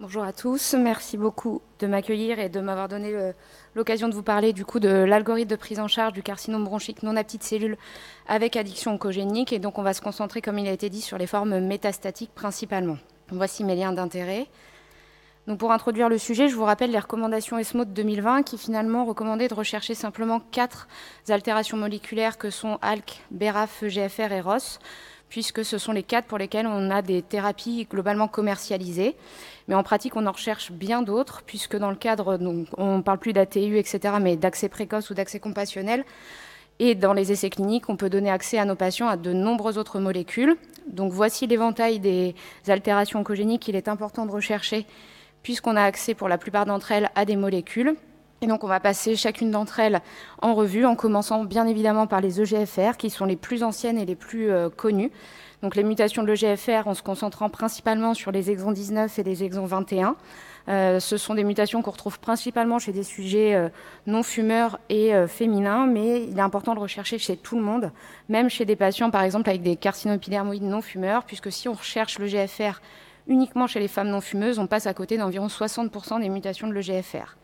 Bonjour à tous, merci beaucoup de m'accueillir et de m'avoir donné l'occasion de vous parler du coup de l'algorithme de prise en charge du carcinome bronchique non à petites cellules avec addiction oncogénique. Et donc on va se concentrer, comme il a été dit, sur les formes métastatiques principalement. Voici mes liens d'intérêt. Donc pour introduire le sujet, je vous rappelle les recommandations ESMO de 2020 qui finalement recommandaient de rechercher simplement quatre altérations moléculaires que sont ALK, BRAF, EGFR et ROS puisque ce sont les quatre pour lesquels on a des thérapies globalement commercialisées. Mais en pratique, on en recherche bien d'autres, puisque dans le cadre, on ne parle plus d'ATU, etc., mais d'accès précoce ou d'accès compassionnel. Et dans les essais cliniques, on peut donner accès à nos patients à de nombreuses autres molécules. Donc voici l'éventail des altérations oncogéniques qu'il est important de rechercher, puisqu'on a accès pour la plupart d'entre elles à des molécules. Et donc, on va passer chacune d'entre elles en revue, en commençant bien évidemment par les EGFR, qui sont les plus anciennes et les plus euh, connues. Donc, les mutations de l'EGFR, en se concentrant principalement sur les exons 19 et les exons 21. Euh, ce sont des mutations qu'on retrouve principalement chez des sujets euh, non fumeurs et féminins, mais il est important de rechercher chez tout le monde, même chez des patients, par exemple, avec des carcinopidermoïdes non fumeurs, puisque si on recherche l'EGFR uniquement chez les femmes non fumeuses, on passe à côté d'environ 60% des mutations de l'EGFR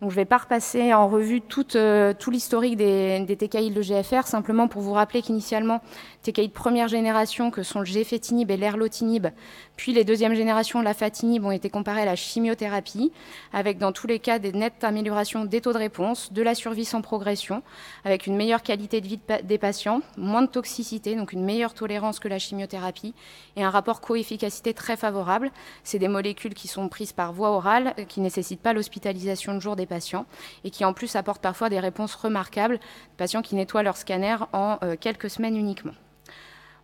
je ne vais pas repasser en revue euh, tout l'historique des, TKI de GFR, simplement pour vous rappeler qu'initialement, TKI de première génération, que sont le gefetinib et l'erlotinib, puis les deuxièmes générations, l'afatinib, ont été comparés à la chimiothérapie, avec dans tous les cas des nettes améliorations des taux de réponse, de la survie sans progression, avec une meilleure qualité de vie des patients, moins de toxicité, donc une meilleure tolérance que la chimiothérapie, et un rapport co-efficacité très favorable. C'est des molécules qui sont prises par voie orale, qui ne nécessitent pas l'hospitalisation de jour des patients, et qui en plus apportent parfois des réponses remarquables, patients qui nettoient leur scanner en euh, quelques semaines uniquement.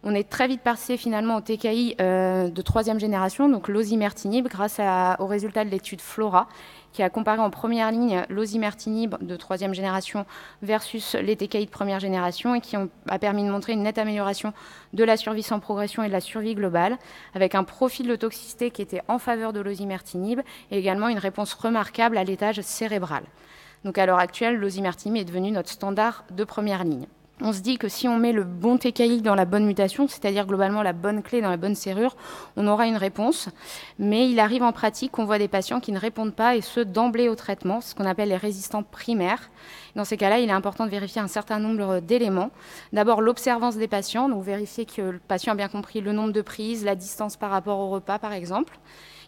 On est très vite passé finalement au TKI euh, de troisième génération, donc l'osimertinib, grâce aux résultats de l'étude Flora, qui a comparé en première ligne l'osimertinib de troisième génération versus les TKI de première génération et qui a permis de montrer une nette amélioration de la survie sans progression et de la survie globale, avec un profil de toxicité qui était en faveur de l'osimertinib et également une réponse remarquable à l'étage cérébral. Donc à l'heure actuelle, l'osimertinib est devenu notre standard de première ligne on se dit que si on met le bon TKI dans la bonne mutation, c'est-à-dire globalement la bonne clé dans la bonne serrure, on aura une réponse. Mais il arrive en pratique qu'on voit des patients qui ne répondent pas, et ce d'emblée au traitement, ce qu'on appelle les résistants primaires. Dans ces cas-là, il est important de vérifier un certain nombre d'éléments. D'abord, l'observance des patients, donc vérifier que le patient a bien compris le nombre de prises, la distance par rapport au repas, par exemple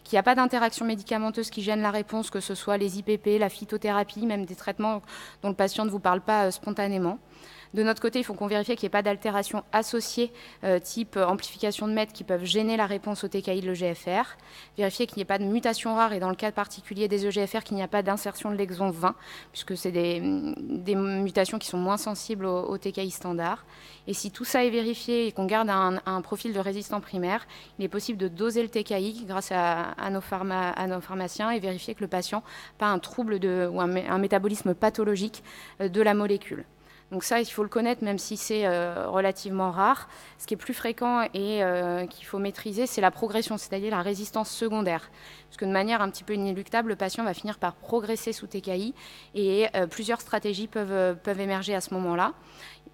qu'il n'y a pas d'interaction médicamenteuse qui gêne la réponse, que ce soit les IPP, la phytothérapie, même des traitements dont le patient ne vous parle pas euh, spontanément. De notre côté, il faut qu'on vérifie qu'il n'y ait pas d'altération associée, euh, type euh, amplification de mètres, qui peuvent gêner la réponse au TKI de l'EGFR. Vérifier qu'il n'y ait pas de mutation rare et dans le cas particulier des EGFR, qu'il n'y a pas d'insertion de l'exon 20, puisque c'est des, mutations qui sont moins sensibles au, TKI standard. Et si tout ça est vérifié et qu'on garde un, profil de résistant primaire, il est possible de doser le TKI grâce à, nos, pharmaciens et vérifier que le patient n'a pas un trouble ou un métabolisme pathologique euh, de la molécule. Donc ça, il faut le connaître, même si c'est euh, relativement rare. Ce qui est plus fréquent et euh, qu'il faut maîtriser, c'est la progression, c'est-à-dire la résistance secondaire. Parce que de manière un petit peu inéluctable, le patient va finir par progresser sous TKI et euh, plusieurs stratégies peuvent, émerger à ce moment-là.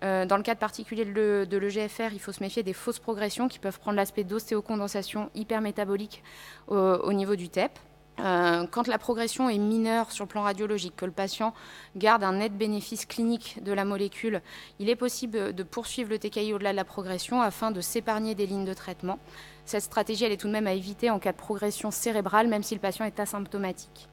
dans le cadre particulier de l'EGFR, il faut se méfier des fausses progressions qui peuvent prendre l'aspect d'ostéocondensation hypermétabolique au niveau du TEP. Euh, quand la progression est mineure sur le plan radiologique, que le patient garde un net bénéfice clinique de la molécule, il est possible de poursuivre le TKI au-delà de la progression afin de s'épargner des lignes de traitement. Cette stratégie, elle est tout de même à éviter en cas de progression cérébrale, même si le patient est asymptomatique.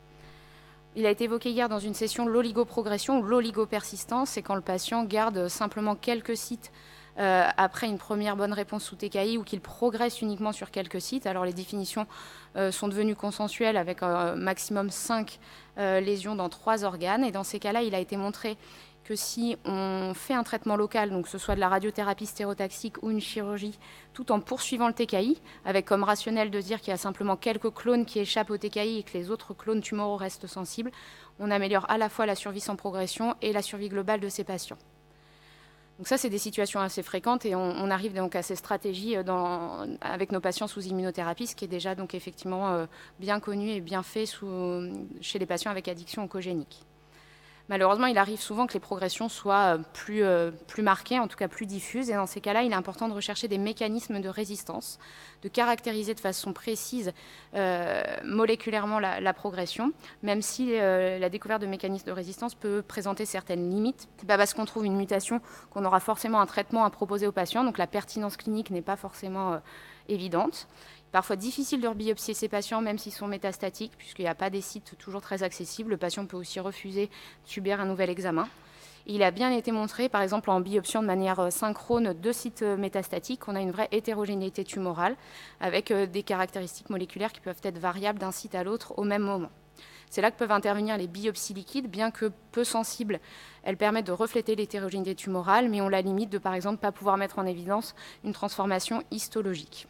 Il a été évoqué hier dans une session l'oligoprogression ou l'oligopersistance, c'est quand le patient garde simplement quelques sites euh, après une première bonne réponse sous TKI ou qu'il progresse uniquement sur quelques sites. Alors les définitions euh, sont devenues consensuelles avec un maximum 5 euh, lésions dans 3 organes. Et dans ces cas-là, il a été montré que si on fait un traitement local, donc que ce soit de la radiothérapie stérotaxique ou une chirurgie, tout en poursuivant le TKI, avec comme rationnel de dire qu'il y a simplement quelques clones qui échappent au TKI et que les autres clones tumoraux restent sensibles, on améliore à la fois la survie sans progression et la survie globale de ces patients. Donc ça, c'est des situations assez fréquentes et on, arrive donc à ces stratégies euh, avec nos patients sous immunothérapie, ce qui est déjà donc effectivement euh, bien connu et bien fait chez les patients avec addiction oncogénique. Malheureusement, il arrive souvent que les progressions soient plus, plus marquées, en tout cas plus diffuses, et dans ces cas-là, il est important de rechercher des mécanismes de résistance, de caractériser de façon précise moléculairement la, progression, même si la découverte de mécanismes de résistance peut présenter certaines limites. C'est pas parce qu'on trouve une mutation qu'on aura forcément un traitement à proposer aux patients, donc la pertinence clinique n'est pas forcément évidente parfois difficile de biopsier ces patients, même s'ils sont métastatiques, puisqu'il n'y a pas des sites toujours très accessibles. Le patient peut aussi refuser de subir un nouvel examen. Il a bien été montré, par exemple, en biopsiant de manière euh, synchrone deux sites euh, métastatiques, qu'on a une vraie hétérogénéité tumorale, avec euh, des caractéristiques moléculaires qui peuvent être variables d'un site à l'autre au même moment. C'est là que peuvent intervenir les biopsies liquides, bien que peu sensibles, elles permettent de refléter l'hétérogénéité tumorale, mais on la limite de, par exemple, ne pas pouvoir mettre en évidence une transformation histologique.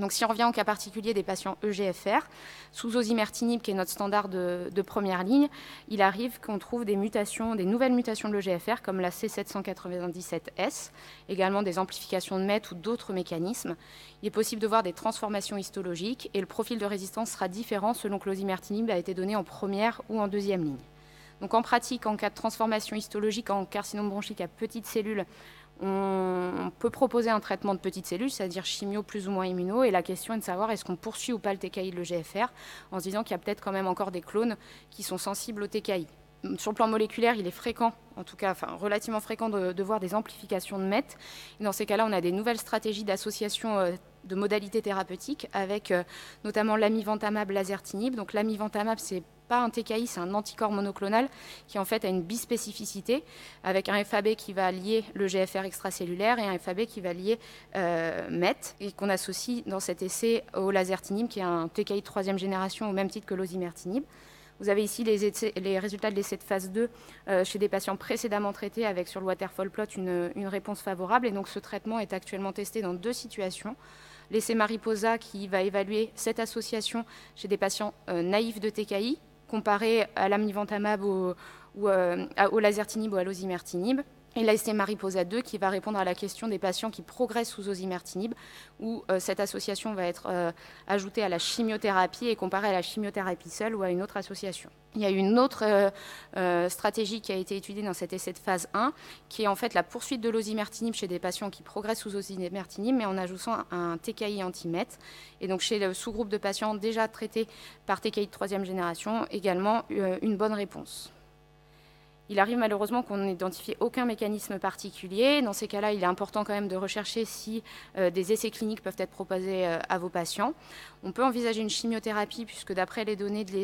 Donc si on revient au cas particulier des patients EGFR, sous osimertinib, qui est notre standard de, première ligne, il arrive qu'on trouve des mutations, des nouvelles mutations de l'EGFR, comme la C797S, également des amplifications de MET ou d'autres mécanismes. Il est possible de voir des transformations histologiques et le profil de résistance sera différent selon que l'osimertinib a été donné en première ou en deuxième ligne. Donc en pratique, en cas de transformation histologique en carcinome bronchique à petites cellules, on peut proposer un traitement de petites cellules, c'est-à-dire chimio plus ou moins immuno, et la question est de savoir est-ce qu'on poursuit ou pas le TKI de l'EGFR, en se disant qu'il y a peut-être quand même encore des clones qui sont sensibles au TKI. Sur le plan moléculaire, il est fréquent, en tout cas enfin, relativement fréquent, de, voir des amplifications de MET. dans ces cas-là, on a des nouvelles stratégies d'association euh, de modalités thérapeutiques, avec euh, notamment l'amivantamab lasertinib. Donc l'amivantamab, c'est pas un TKI, c'est un anticorps monoclonal qui en fait a une bispécificité avec un FAB qui va lier le GFR extracellulaire et un FAB qui va lier euh, MET et qu'on associe dans cet essai au lasertinib qui est un TKI de troisième génération au même titre que l'osimertinib. Vous avez ici les, résultats de l'essai de phase 2 euh, chez des patients précédemment traités avec sur le waterfall plot une, réponse favorable. Et donc ce traitement est actuellement testé dans deux situations l'essai Mariposa qui va évaluer cette association chez des patients euh, naïfs de TKI comparé à l'amivantamab ou, euh, au lasertinib ou à l'osimertinib. Et l'AST Mariposa 2 qui va répondre à la question des patients qui progressent sous osimertinib, où euh, cette association va être euh, ajoutée à la chimiothérapie et comparée à la chimiothérapie seule ou à une autre association. Il y a une autre stratégie qui a été étudiée dans cet essai de phase 1, qui est en fait la poursuite de l'osimertinib chez des patients qui progressent sous osimertinib, mais en ajoutant un, TKI anti-MET. Et donc chez le sous-groupe de patients déjà traités par TKI de troisième génération, également une bonne réponse. Il arrive malheureusement qu'on n'identifie aucun mécanisme particulier. Dans ces cas-là, il est important quand même de rechercher si euh, des essais cliniques peuvent être proposés euh, à vos patients. On peut envisager une chimiothérapie, puisque d'après les données de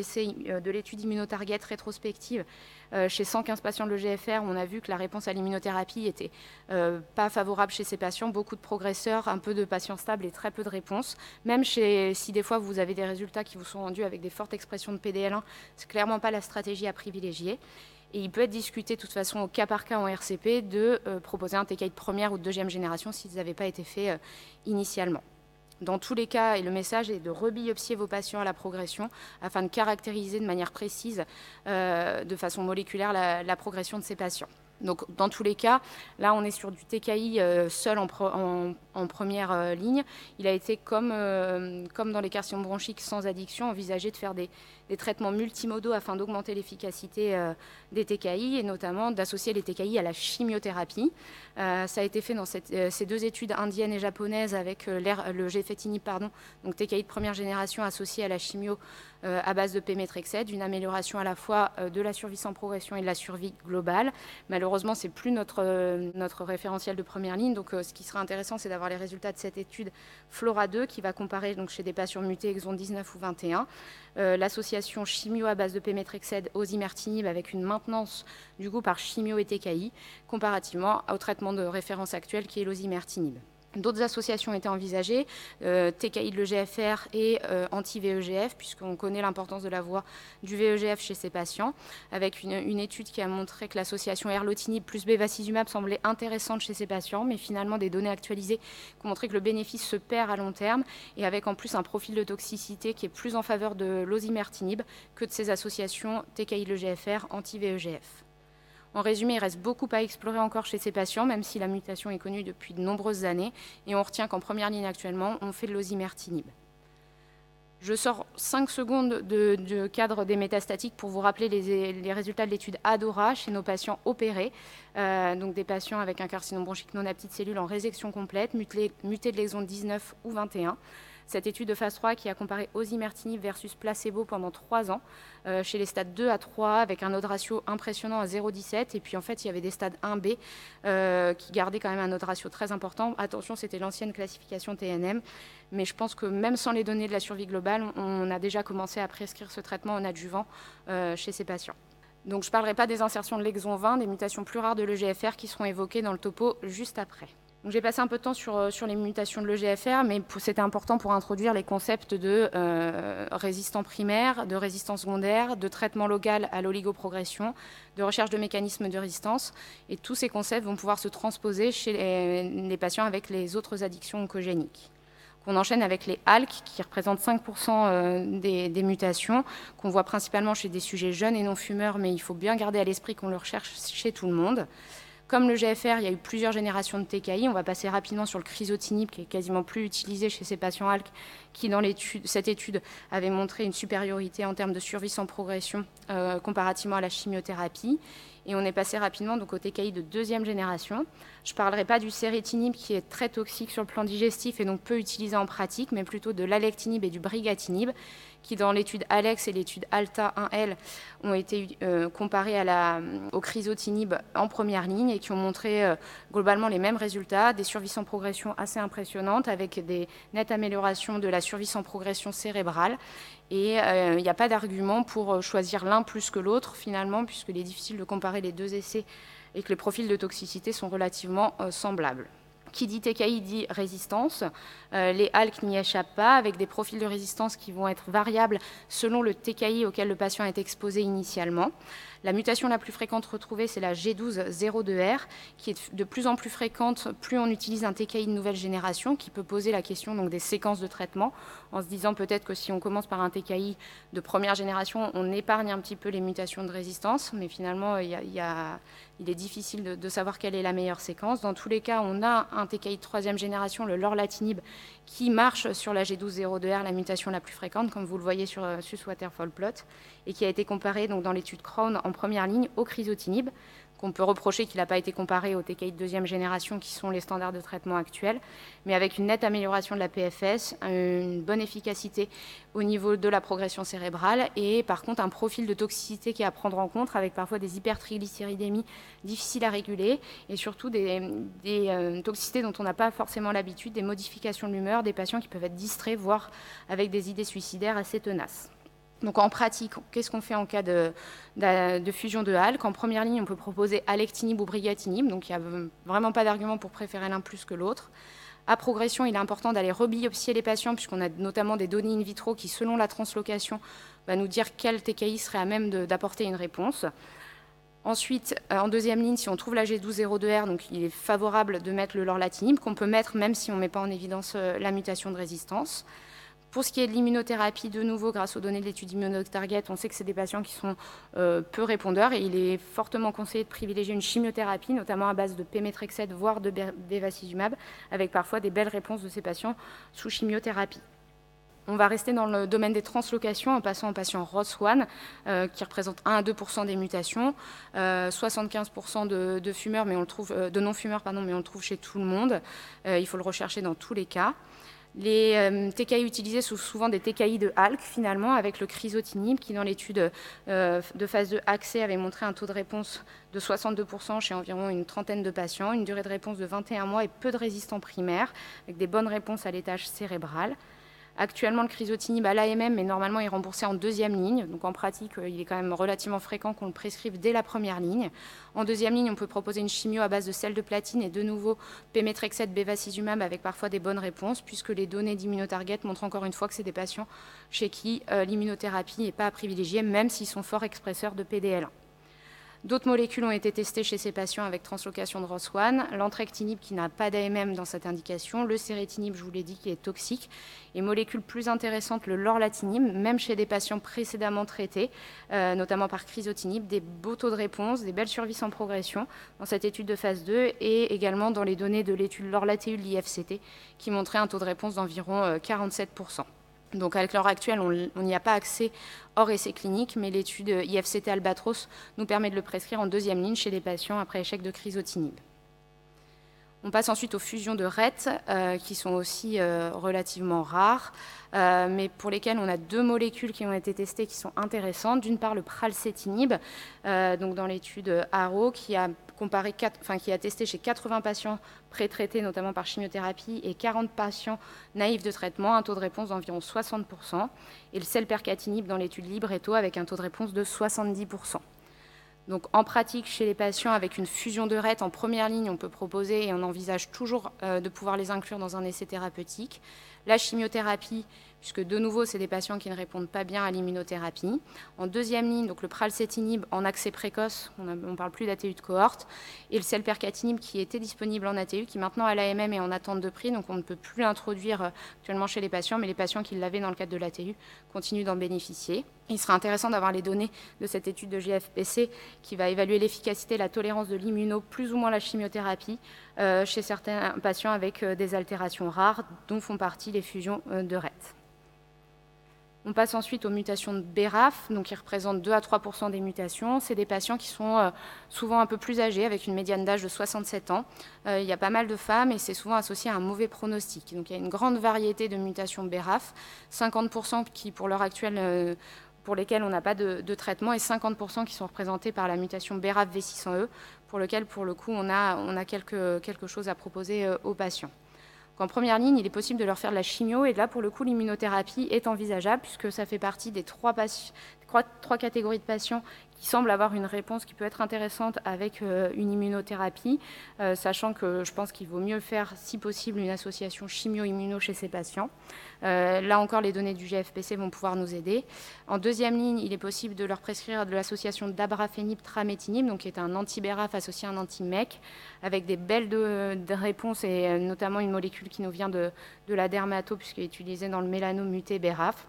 euh, l'étude immunotarget rétrospective, chez 115 patients de l'EGFR, on a vu que la réponse à l'immunothérapie était pas favorable chez ces patients. Beaucoup de progresseurs, un peu de patients stables et très peu de réponses. Même si des fois vous avez des résultats qui vous sont rendus avec des fortes expressions de PDL1, c'est clairement pas la stratégie à privilégier. Et il peut être discuté de toute façon au cas par cas en RCP de euh, proposer un TKI de première ou de deuxième génération s'ils n'avaient pas été faits euh, initialement. Dans tous les cas, et le message est de rebiopsier vos patients à la progression afin de caractériser de manière précise, euh, de façon moléculaire, la progression de ces patients. Donc, dans tous les cas, là, on est sur du TKI seul en, première ligne. Il a été, comme, comme dans les carcinomes bronchiques sans addiction, envisagé de faire des, traitements multimodaux afin d'augmenter l'efficacité des TKI et notamment d'associer les TKI à la chimiothérapie. ça a été fait dans ces deux études indiennes et japonaises avec le gefetinib, pardon, donc TKI de première génération associé à la chimio euh, à base de Pémétrexed, une amélioration à la fois euh, de la survie sans progression et de la survie globale. Malheureusement, ce n'est plus notre, euh, référentiel de première ligne. Donc, ce qui serait intéressant, c'est d'avoir les résultats de cette étude Flora 2 qui va comparer donc, chez des patients mutés exon 19 ou 21 l'association chimio à base de Pémétrexed aux imertinib avec une maintenance du goût par chimio et TKI comparativement au traitement de référence actuel qui est l'osimertinib. D'autres associations étaient envisagées, euh, TKI de l'EGFR et euh, anti-VEGF, puisqu'on connaît l'importance de la voie du VEGF chez ces patients, avec une, étude qui a montré que l'association erlotinib plus bevacizumab semblait intéressante chez ces patients, mais finalement des données actualisées qui ont montré que le bénéfice se perd à long terme, et avec en plus un profil de toxicité qui est plus en faveur de l'osimertinib que de ces associations TKI de l'EGFR anti-VEGF. En résumé, il reste beaucoup à explorer encore chez ces patients, même si la mutation est connue depuis de nombreuses années. Et on retient qu'en première ligne actuellement, on fait de l'osimertinib. Je sors 5 secondes du cadre des métastatiques pour vous rappeler les, résultats de l'étude ADORA chez nos patients opérés, euh, donc des patients avec un carcinome bronchique non à petites cellules en résection complète, muté, de l'exon 19 ou 21. Cette étude de phase 3 qui a comparé osimertinib versus placebo pendant 3 ans, euh, chez les stades 2 à 3, avec un odds ratio impressionnant à 0,17. Et puis en fait, il y avait des stades 1B euh, qui gardaient quand même un odds ratio très important. Attention, c'était l'ancienne classification TNM. Mais je pense que même sans les données de la survie globale, on a déjà commencé à prescrire ce traitement en adjuvant euh, chez ces patients. Donc je ne parlerai pas des insertions de l'exon 20, des mutations plus rares de l'EGFR qui seront évoquées dans le topo juste après. J'ai passé un peu de temps sur, euh, sur les mutations de l'EGFR, mais c'était important pour introduire les concepts de euh, résistant primaire, de résistance secondaire, de traitement local à l'oligoprogression, de recherche de mécanismes de résistance. Et tous ces concepts vont pouvoir se transposer chez les, patients avec les autres addictions oncogéniques. On enchaîne avec les ALK, qui représentent 5% euh, des, des, mutations, qu'on voit principalement chez des sujets jeunes et non fumeurs, mais il faut bien garder à l'esprit qu'on le recherche chez tout le monde. Comme le GFR, il y a eu plusieurs générations de TKI. On va passer rapidement sur le chrysotinib, qui est quasiment plus utilisé chez ces patients ALK, qui dans cette étude avait montré une supériorité en termes de survie sans progression euh, comparativement à la chimiothérapie. Et on est passé rapidement donc, au TKI de deuxième génération. Je ne parlerai pas du céritinib qui est très toxique sur le plan digestif et donc peu utilisé en pratique, mais plutôt de l'alectinib et du brigatinib, qui dans l'étude ALEX et l'étude ALTA 1L ont été euh, comparés au chrysotinib en première ligne et qui ont montré euh, globalement les mêmes résultats, des survies sans progression assez impressionnantes avec des nettes améliorations de la survie sans progression cérébrale. Et euh, il n'y a pas d'argument pour choisir l'un plus que l'autre finalement, puisqu'il est difficile de comparer les deux essais et que les profils de toxicité sont relativement semblables. Qui dit TKI dit résistance. Euh, les ALK n'y échappent pas, avec des profils de résistance qui vont être variables selon le TKI auquel le patient est exposé initialement. La mutation la plus fréquente retrouvée, c'est la G1202R, qui est de plus en plus fréquente plus on utilise un TKI de nouvelle génération, qui peut poser la question donc, des séquences de traitement, en se disant peut-être que si on commence par un TKI de première génération, on épargne un petit peu les mutations de résistance, mais finalement, il, est difficile de, savoir quelle est la meilleure séquence. Dans tous les cas, on a un TKI de troisième génération, le lorlatinib, qui marche sur la G1202R, la mutation la plus fréquente, comme vous le voyez sur euh, ce waterfall plot, et qui a été comparé donc, dans l'étude Crown en première ligne au chrysotinib, qu'on peut reprocher qu'il n'a pas été comparé aux TKI de deuxième génération, qui sont les standards de traitement actuels, mais avec une nette amélioration de la PFS, une bonne efficacité au niveau de la progression cérébrale, et par contre un profil de toxicité qui est à prendre en compte, avec parfois des hypertriglycéridémies difficiles à réguler, et surtout des, euh, toxicités dont on n'a pas forcément l'habitude, des modifications de l'humeur, des patients qui peuvent être distraits, voire avec des idées suicidaires assez tenaces. Donc en pratique, qu'est-ce qu'on fait en cas de, fusion de ALK En première ligne, on peut proposer alectinib ou brigatinib, donc il n'y a vraiment pas d'argument pour préférer l'un plus que l'autre. À progression, il est important d'aller rebiopsier les patients, puisqu'on a notamment des données in vitro qui, selon la translocation, va nous dire quel TKI serait à même d'apporter une réponse. Ensuite, euh, en deuxième ligne, si on trouve la G1202R, donc il est favorable de mettre le lorlatinib, qu'on peut mettre même si on ne met pas en évidence euh, la mutation de résistance. Pour ce qui est de l'immunothérapie, de nouveau, grâce aux données de l'étude Immunotarget, on sait que c'est des patients qui sont euh, peu répondeurs et il est fortement conseillé de privilégier une chimiothérapie, notamment à base de pémétrexède, voire de bevacizumab, avec parfois des belles réponses de ces patients sous chimiothérapie. On va rester dans le domaine des translocations en passant aux patients ROS1, euh, qui représentent 1 à 2% des mutations, 75% euh, de, fumeurs, mais on le trouve, de non-fumeurs, pardon, mais on le trouve chez tout le monde. il faut le rechercher dans tous les cas. Les euh, TKI utilisés sont souvent des TKI de ALK, finalement, avec le chrysotinib, qui, dans l'étude euh, de phase 2 accès, avait montré un taux de réponse de 62% chez environ une trentaine de patients, une durée de réponse de 21 mois et peu de résistants primaires, avec des bonnes réponses à l'étage cérébral. Actuellement, le chrysotinib à l'AMM, mais normalement, est remboursé en deuxième ligne. Donc, en pratique, euh, il est quand même relativement fréquent qu'on le prescrive dès la première ligne. En deuxième ligne, on peut proposer une chimio à base de sel de platine et de nouveau pémétrexète, bevacizumab avec parfois des bonnes réponses, puisque les données d'immunotarget montrent encore une fois que c'est des patients chez qui euh, l'immunothérapie n'est pas à privilégier, même s'ils sont forts expresseurs de PDL1. D'autres molécules ont été testées chez ces patients avec translocation de ROS1, l'entrectinib qui n'a pas d'AMM dans cette indication, le cérétinib, je vous l'ai dit, qui est toxique, et molécules plus intéressantes, le lorlatinib, même chez des patients précédemment traités, euh, notamment par chrysotinib, des beaux taux de réponse, des belles survies sans progression dans cette étude de phase 2 et également dans les données de l'étude lorlatéul l'IFCT qui montrait un taux de réponse d'environ 47%. Euh, Donc à l'heure actuelle, on n'y a pas accès hors essai clinique, mais l'étude IFCT Albatros nous permet de le prescrire en deuxième ligne chez les patients après échec de crisotinib. On passe ensuite aux fusions de RET, euh, qui sont aussi euh, relativement rares, euh, mais pour lesquelles on a deux molécules qui ont été testées qui sont intéressantes. D'une part, le pralsetinib, donc dans l'étude ARO, qui a, comparé qui a testé chez 80 patients pré-traités, notamment par chimiothérapie, et 40 patients naïfs de traitement, un taux de réponse d'environ 60%, et le selpercatinib dans l'étude Libretto avec un taux de réponse de 70%. Donc en pratique, chez les patients avec une fusion de RET en première ligne, on peut proposer et on envisage toujours euh, de pouvoir les inclure dans un essai thérapeutique. La chimiothérapie, puisque de nouveau, c'est des patients qui ne répondent pas bien à l'immunothérapie. En deuxième ligne, donc le pralsetinib en accès précoce, on ne parle plus d'ATU de cohorte, et le selpercatinib qui était disponible en ATU, qui maintenant à l'AMM est en attente de prix, donc on ne peut plus l'introduire euh, actuellement chez les patients, mais les patients qui l'avaient dans le cadre de l'ATU continuent d'en bénéficier. Il sera intéressant d'avoir les données de cette étude de GFPC qui va évaluer l'efficacité la tolérance de l'immuno, plus ou moins la chimiothérapie, euh, chez certains patients avec euh, des altérations rares, dont font partie les fusions de RET. On passe ensuite aux mutations de BRAF, donc qui représentent 2 à 3% des mutations. C'est des patients qui sont euh, souvent un peu plus âgés, avec une médiane d'âge de 67 ans. Euh, il y a pas mal de femmes et c'est souvent associé à un mauvais pronostic. Donc il y a une grande variété de mutations BRAF, 50% qui, pour l'heure actuelle, euh, pour lesquelles on n'a pas de, traitement, et 50% qui sont représentés par la mutation BRAF V600E, pour lequel, pour le coup, on a, quelque, chose à proposer aux patients. En première ligne, il est possible de leur faire de la chimio, et là, pour le coup, l'immunothérapie est envisageable, puisque ça fait partie des trois, trois catégories de patients qui semble avoir une réponse qui peut être intéressante avec euh, une immunothérapie, euh, sachant que je pense qu'il vaut mieux faire, si possible, une association chimio-immuno chez ces patients. Euh, là encore, les données du GFPC vont pouvoir nous aider. En deuxième ligne, il est possible de leur prescrire de l'association d'abrafenib trametinib, donc qui est un anti-BRAF associé à un anti-MEC, avec des belles réponses et notamment une molécule qui nous vient de, la dermato, puisqu'elle est utilisée dans le mélanome muté BRAF.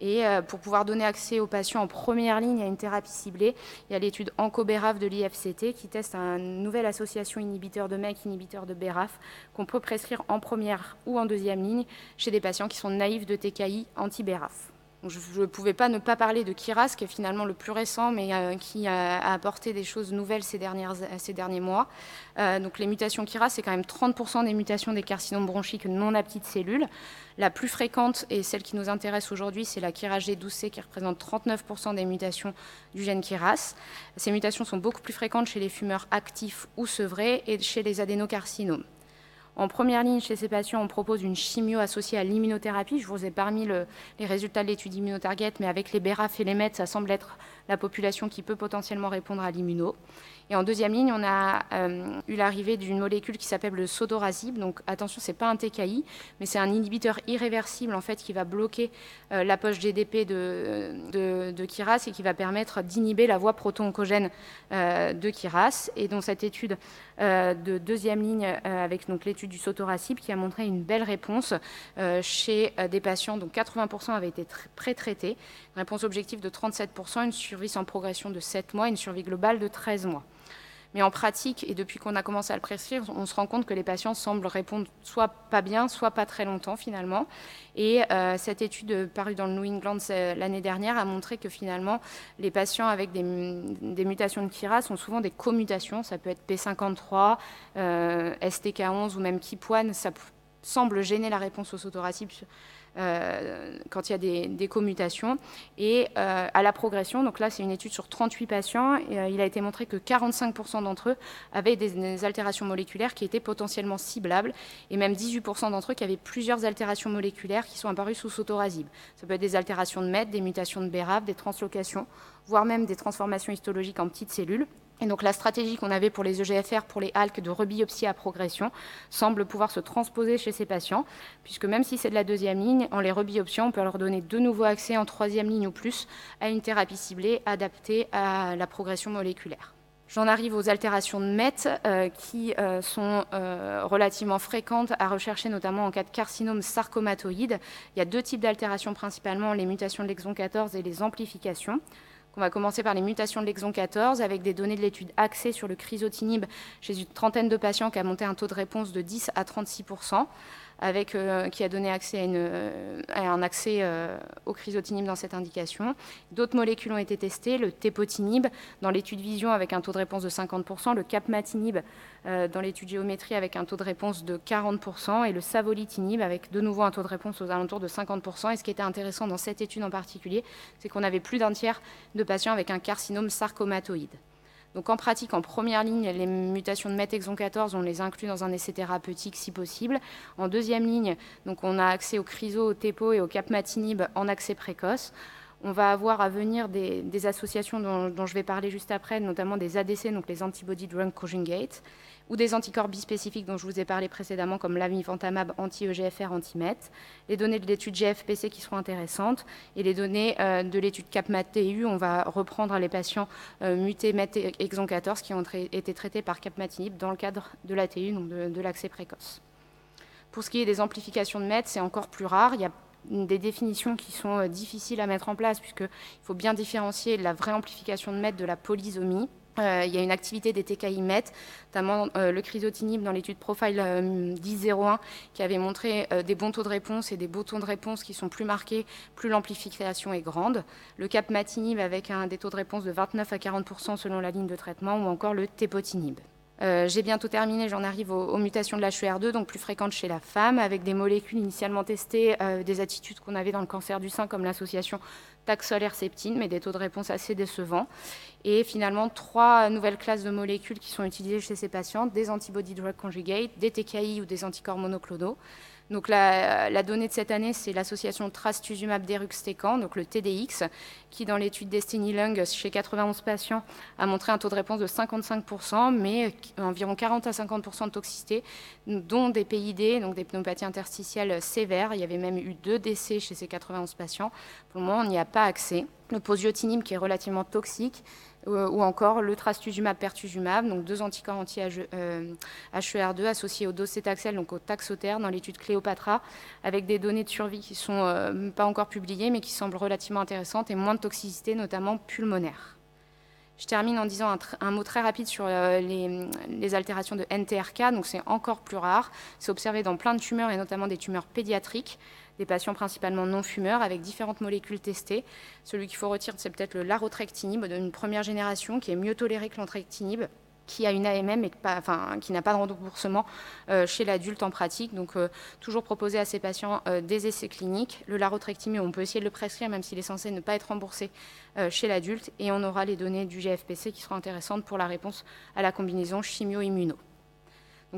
Et euh, pour pouvoir donner accès aux patients en première ligne à une thérapie ciblée, il y a l'étude ANCO-BRAF de l'IFCT qui teste une nouvelle association inhibiteur de MEC, inhibiteur de BRAF, qu'on peut prescrire en première ou en deuxième ligne chez des patients qui sont naïfs de TKI anti-BRAF. Je ne pouvais pas ne pas parler de Kiras, qui est finalement le plus récent, mais euh, qui a, apporté des choses nouvelles ces, derniers mois. Euh, les mutations Kiras, c'est quand même 30% des mutations des carcinomes bronchiques non à petites cellules. La plus fréquente et celle qui nous intéresse aujourd'hui, c'est la KIRAS G12C qui représente 39% des mutations du gène Kiras. Ces mutations sont beaucoup plus fréquentes chez les fumeurs actifs ou sevrés et chez les adénocarcinomes. En première ligne, chez ces patients, on propose une chimio associée à l'immunothérapie. Je vous ai parmi les résultats de l'étude immunotarget, mais avec les BRAF et les MET, ça semble être la population qui peut potentiellement répondre à l'immuno. Et en deuxième ligne, on a euh, eu l'arrivée d'une molécule qui s'appelle le sodorazib. Donc attention, ce n'est pas un TKI, mais c'est un inhibiteur irréversible en fait qui va bloquer euh, la poche GDP de, de, Kiras et qui va permettre d'inhiber la voie proto-oncogène euh, de Kiras. Et dans cette étude de deuxième ligne avec l'étude du sotoracib qui a montré une belle réponse chez des patients dont 80% avaient été pré-traités, réponse objective de 37%, une survie sans progression de 7 mois, une survie globale de 13 mois. Mais en pratique, et depuis qu'on a commencé à le prescrire, on se rend compte que les patients semblent répondre soit pas bien, soit pas très longtemps finalement. Et euh, cette étude parue dans le New England l'année dernière a montré que finalement, les patients avec des, mutations de KIRA sont souvent des commutations. Ça peut être P53, euh, STK11 ou même KIP1. Ça semble gêner la réponse au sotoracib euh, quand il y a des, commutations. Et euh, à la progression, donc là c'est une étude sur 38 patients, euh, il a été montré que 45% d'entre eux avaient des, altérations moléculaires qui étaient potentiellement ciblables, et même 18% d'entre eux qui avaient plusieurs altérations moléculaires qui sont apparues sous sotorasib. Ça peut être des altérations de MET, des mutations de BRAF, des translocations, voire même des transformations histologiques en petites cellules. Et donc la stratégie qu'on avait pour les EGFR, pour les ALK de rebiopsie à progression, semble pouvoir se transposer chez ces patients, puisque même si c'est de la deuxième ligne, en les rebiopsiant, on peut leur donner de nouveau accès en troisième ligne ou plus à une thérapie ciblée adaptée à la progression moléculaire. J'en arrive aux altérations de MET euh, qui euh, sont euh, relativement fréquentes à rechercher, notamment en cas de carcinome sarcomatoïde. Il y a deux types d'altérations principalement, les mutations de l'exon 14 et les amplifications. On va commencer par les mutations de l'exon 14 avec des données de l'étude axée sur le chrysotinib chez une trentaine de patients qui a monté un taux de réponse de 10 à 36 avec, qui a donné accès à, un accès au chrysotinib dans cette indication. D'autres molécules ont été testées, le tepotinib dans l'étude vision avec un taux de réponse de 50%, le capmatinib dans l'étude géométrie avec un taux de réponse de 40% et le savolitinib avec de nouveau un taux de réponse aux alentours de 50%. Et ce qui était intéressant dans cette étude en particulier, c'est qu'on avait plus d'un tiers de patients avec un carcinome sarcomatoïde. Donc en pratique, en première ligne, les mutations de MET exon 14, on les inclut dans un essai thérapeutique si possible. En deuxième ligne, donc on a accès au chryso, au TEPO et au capmatinib en accès précoce. On va avoir à venir des, associations dont, je vais parler juste après, notamment des ADC, donc les antibody drug conjugate, ou des anticorps bispécifiques dont je vous ai parlé précédemment, comme l'amivantamab anti-EGFR, anti-MET, les données de l'étude GFPC qui seront intéressantes, et les données euh, de l'étude CAPMAT-TU, on va reprendre les patients euh, mutés MET exon 14 qui ont été traités par CAPMATINIB dans le cadre de l'ATU, donc de, l'accès précoce. Pour ce qui est des amplifications de MET, c'est encore plus rare. Des définitions qui sont euh, difficiles à mettre en place, puisqu'il faut bien différencier la vraie amplification de MET de la polysomie. Euh, il y a une activité des TKI MET, notamment euh, le chrysotinib dans l'étude Profile 1001, euh, qui avait montré des bons taux de réponse et des beaux taux de réponse qui sont plus marqués, plus l'amplification est grande. Le capmatinib avec un, des taux de réponse de 29 à 40% selon la ligne de traitement, ou encore le tepotinib. J'ai bientôt terminé, j'en arrive aux, mutations de l'HER2, donc plus fréquentes chez la femme, avec des molécules initialement testées, des attitudes qu'on avait dans le cancer du sein, comme l'association taxol-herceptine, mais des taux de réponse assez décevants. Et finalement, trois nouvelles classes de molécules qui sont utilisées chez ces patients, des antibody drug conjugate, des TKI ou des anticorps monoclonaux. Donc la, donnée de cette année, c'est l'association trastuzumab deruxtecan, donc le TDX, qui dans l'étude Destiny Lung chez 91 patients a montré un taux de réponse de 55%, mais environ 40 à 50% de toxicité, dont des PID, donc des pneumopathies interstitielles sévères. Il y avait même eu deux décès chez ces 91 patients. Pour le moment, on n'y a pas accès. Le posiotinib qui est relativement toxique, ou encore le trastuzumab pertuzumab, donc deux anticorps anti-HER2 euh, associés au docétaxel, donc au taxotère, dans l'étude Cléopatra, avec des données de survie qui ne sont euh, pas encore publiées, mais qui semblent relativement intéressantes et moins de toxicité, notamment pulmonaire. Je termine en disant un, mot très rapide sur les, altérations de NTRK. Donc c'est encore plus rare. C'est observé dans plein de tumeurs et notamment des tumeurs pédiatriques des patients principalement non fumeurs avec différentes molécules testées. Celui qu'il faut retirer, c'est peut-être le larotrectinib d'une première génération qui est mieux toléré que l'entrectinib qui a une AMM et qui n'a pas de remboursement euh, chez l'adulte en pratique. Donc, euh, toujours proposer à ces patients euh, des essais cliniques. Le larotrectinib, on peut essayer de le prescrire, même s'il est censé ne pas être remboursé chez l'adulte. Et on aura les données du GFPC qui seront intéressantes pour la réponse à la combinaison chimio-immuno.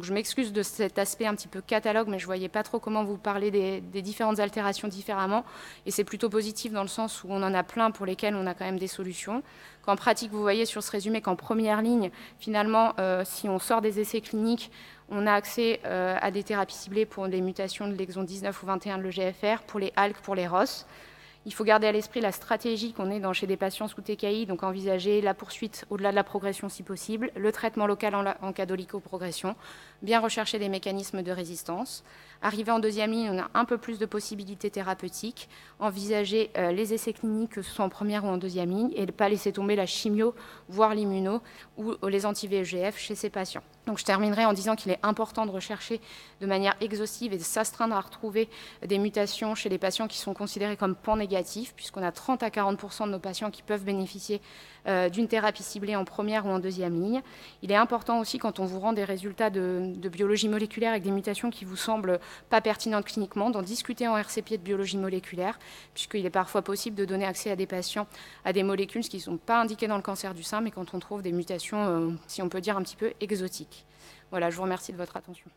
Je m'excuse de cet aspect un petit peu catalogue, mais je ne voyais pas trop comment vous parler des, différentes altérations différemment. Et c'est plutôt positif dans le sens où on en a plein pour lesquels on a quand même des solutions. Qu'en pratique, vous voyez sur ce résumé qu'en première ligne, finalement, euh, si on sort des essais cliniques, on a accès euh, à des thérapies ciblées pour des mutations de l'exon 19 ou 21 de l'EGFR, pour les ALK, pour les ROS. Il faut garder à l'esprit la stratégie qu'on est dans chez des patients sous TKI, donc envisager la poursuite au-delà de la progression si possible, le traitement local en, cas d'olico-progression, bien rechercher des mécanismes de résistance. Arrivé en deuxième ligne, on a un peu plus de possibilités thérapeutiques, envisager euh, les essais cliniques, que ce soit en première ou en deuxième ligne, et ne pas laisser tomber la chimio, voire l'immuno, ou les anti-VEGF chez ces patients. Donc je terminerai en disant qu'il est important de rechercher de manière exhaustive et de s'astreindre à retrouver des mutations chez les patients qui sont considérés comme pan négatifs, puisqu'on a 30 à 40 de nos patients qui peuvent bénéficier d'une thérapie ciblée en première ou en deuxième ligne. Il est important aussi quand on vous rend des résultats de, de biologie moléculaire avec des mutations qui vous semblent pas pertinentes cliniquement, d'en discuter en RCP de biologie moléculaire, puisqu'il est parfois possible de donner accès à des patients à des molécules qui ne sont pas indiquées dans le cancer du sein, mais quand on trouve des mutations, euh, si on peut dire, un petit peu exotiques. Voilà, je vous remercie de votre attention.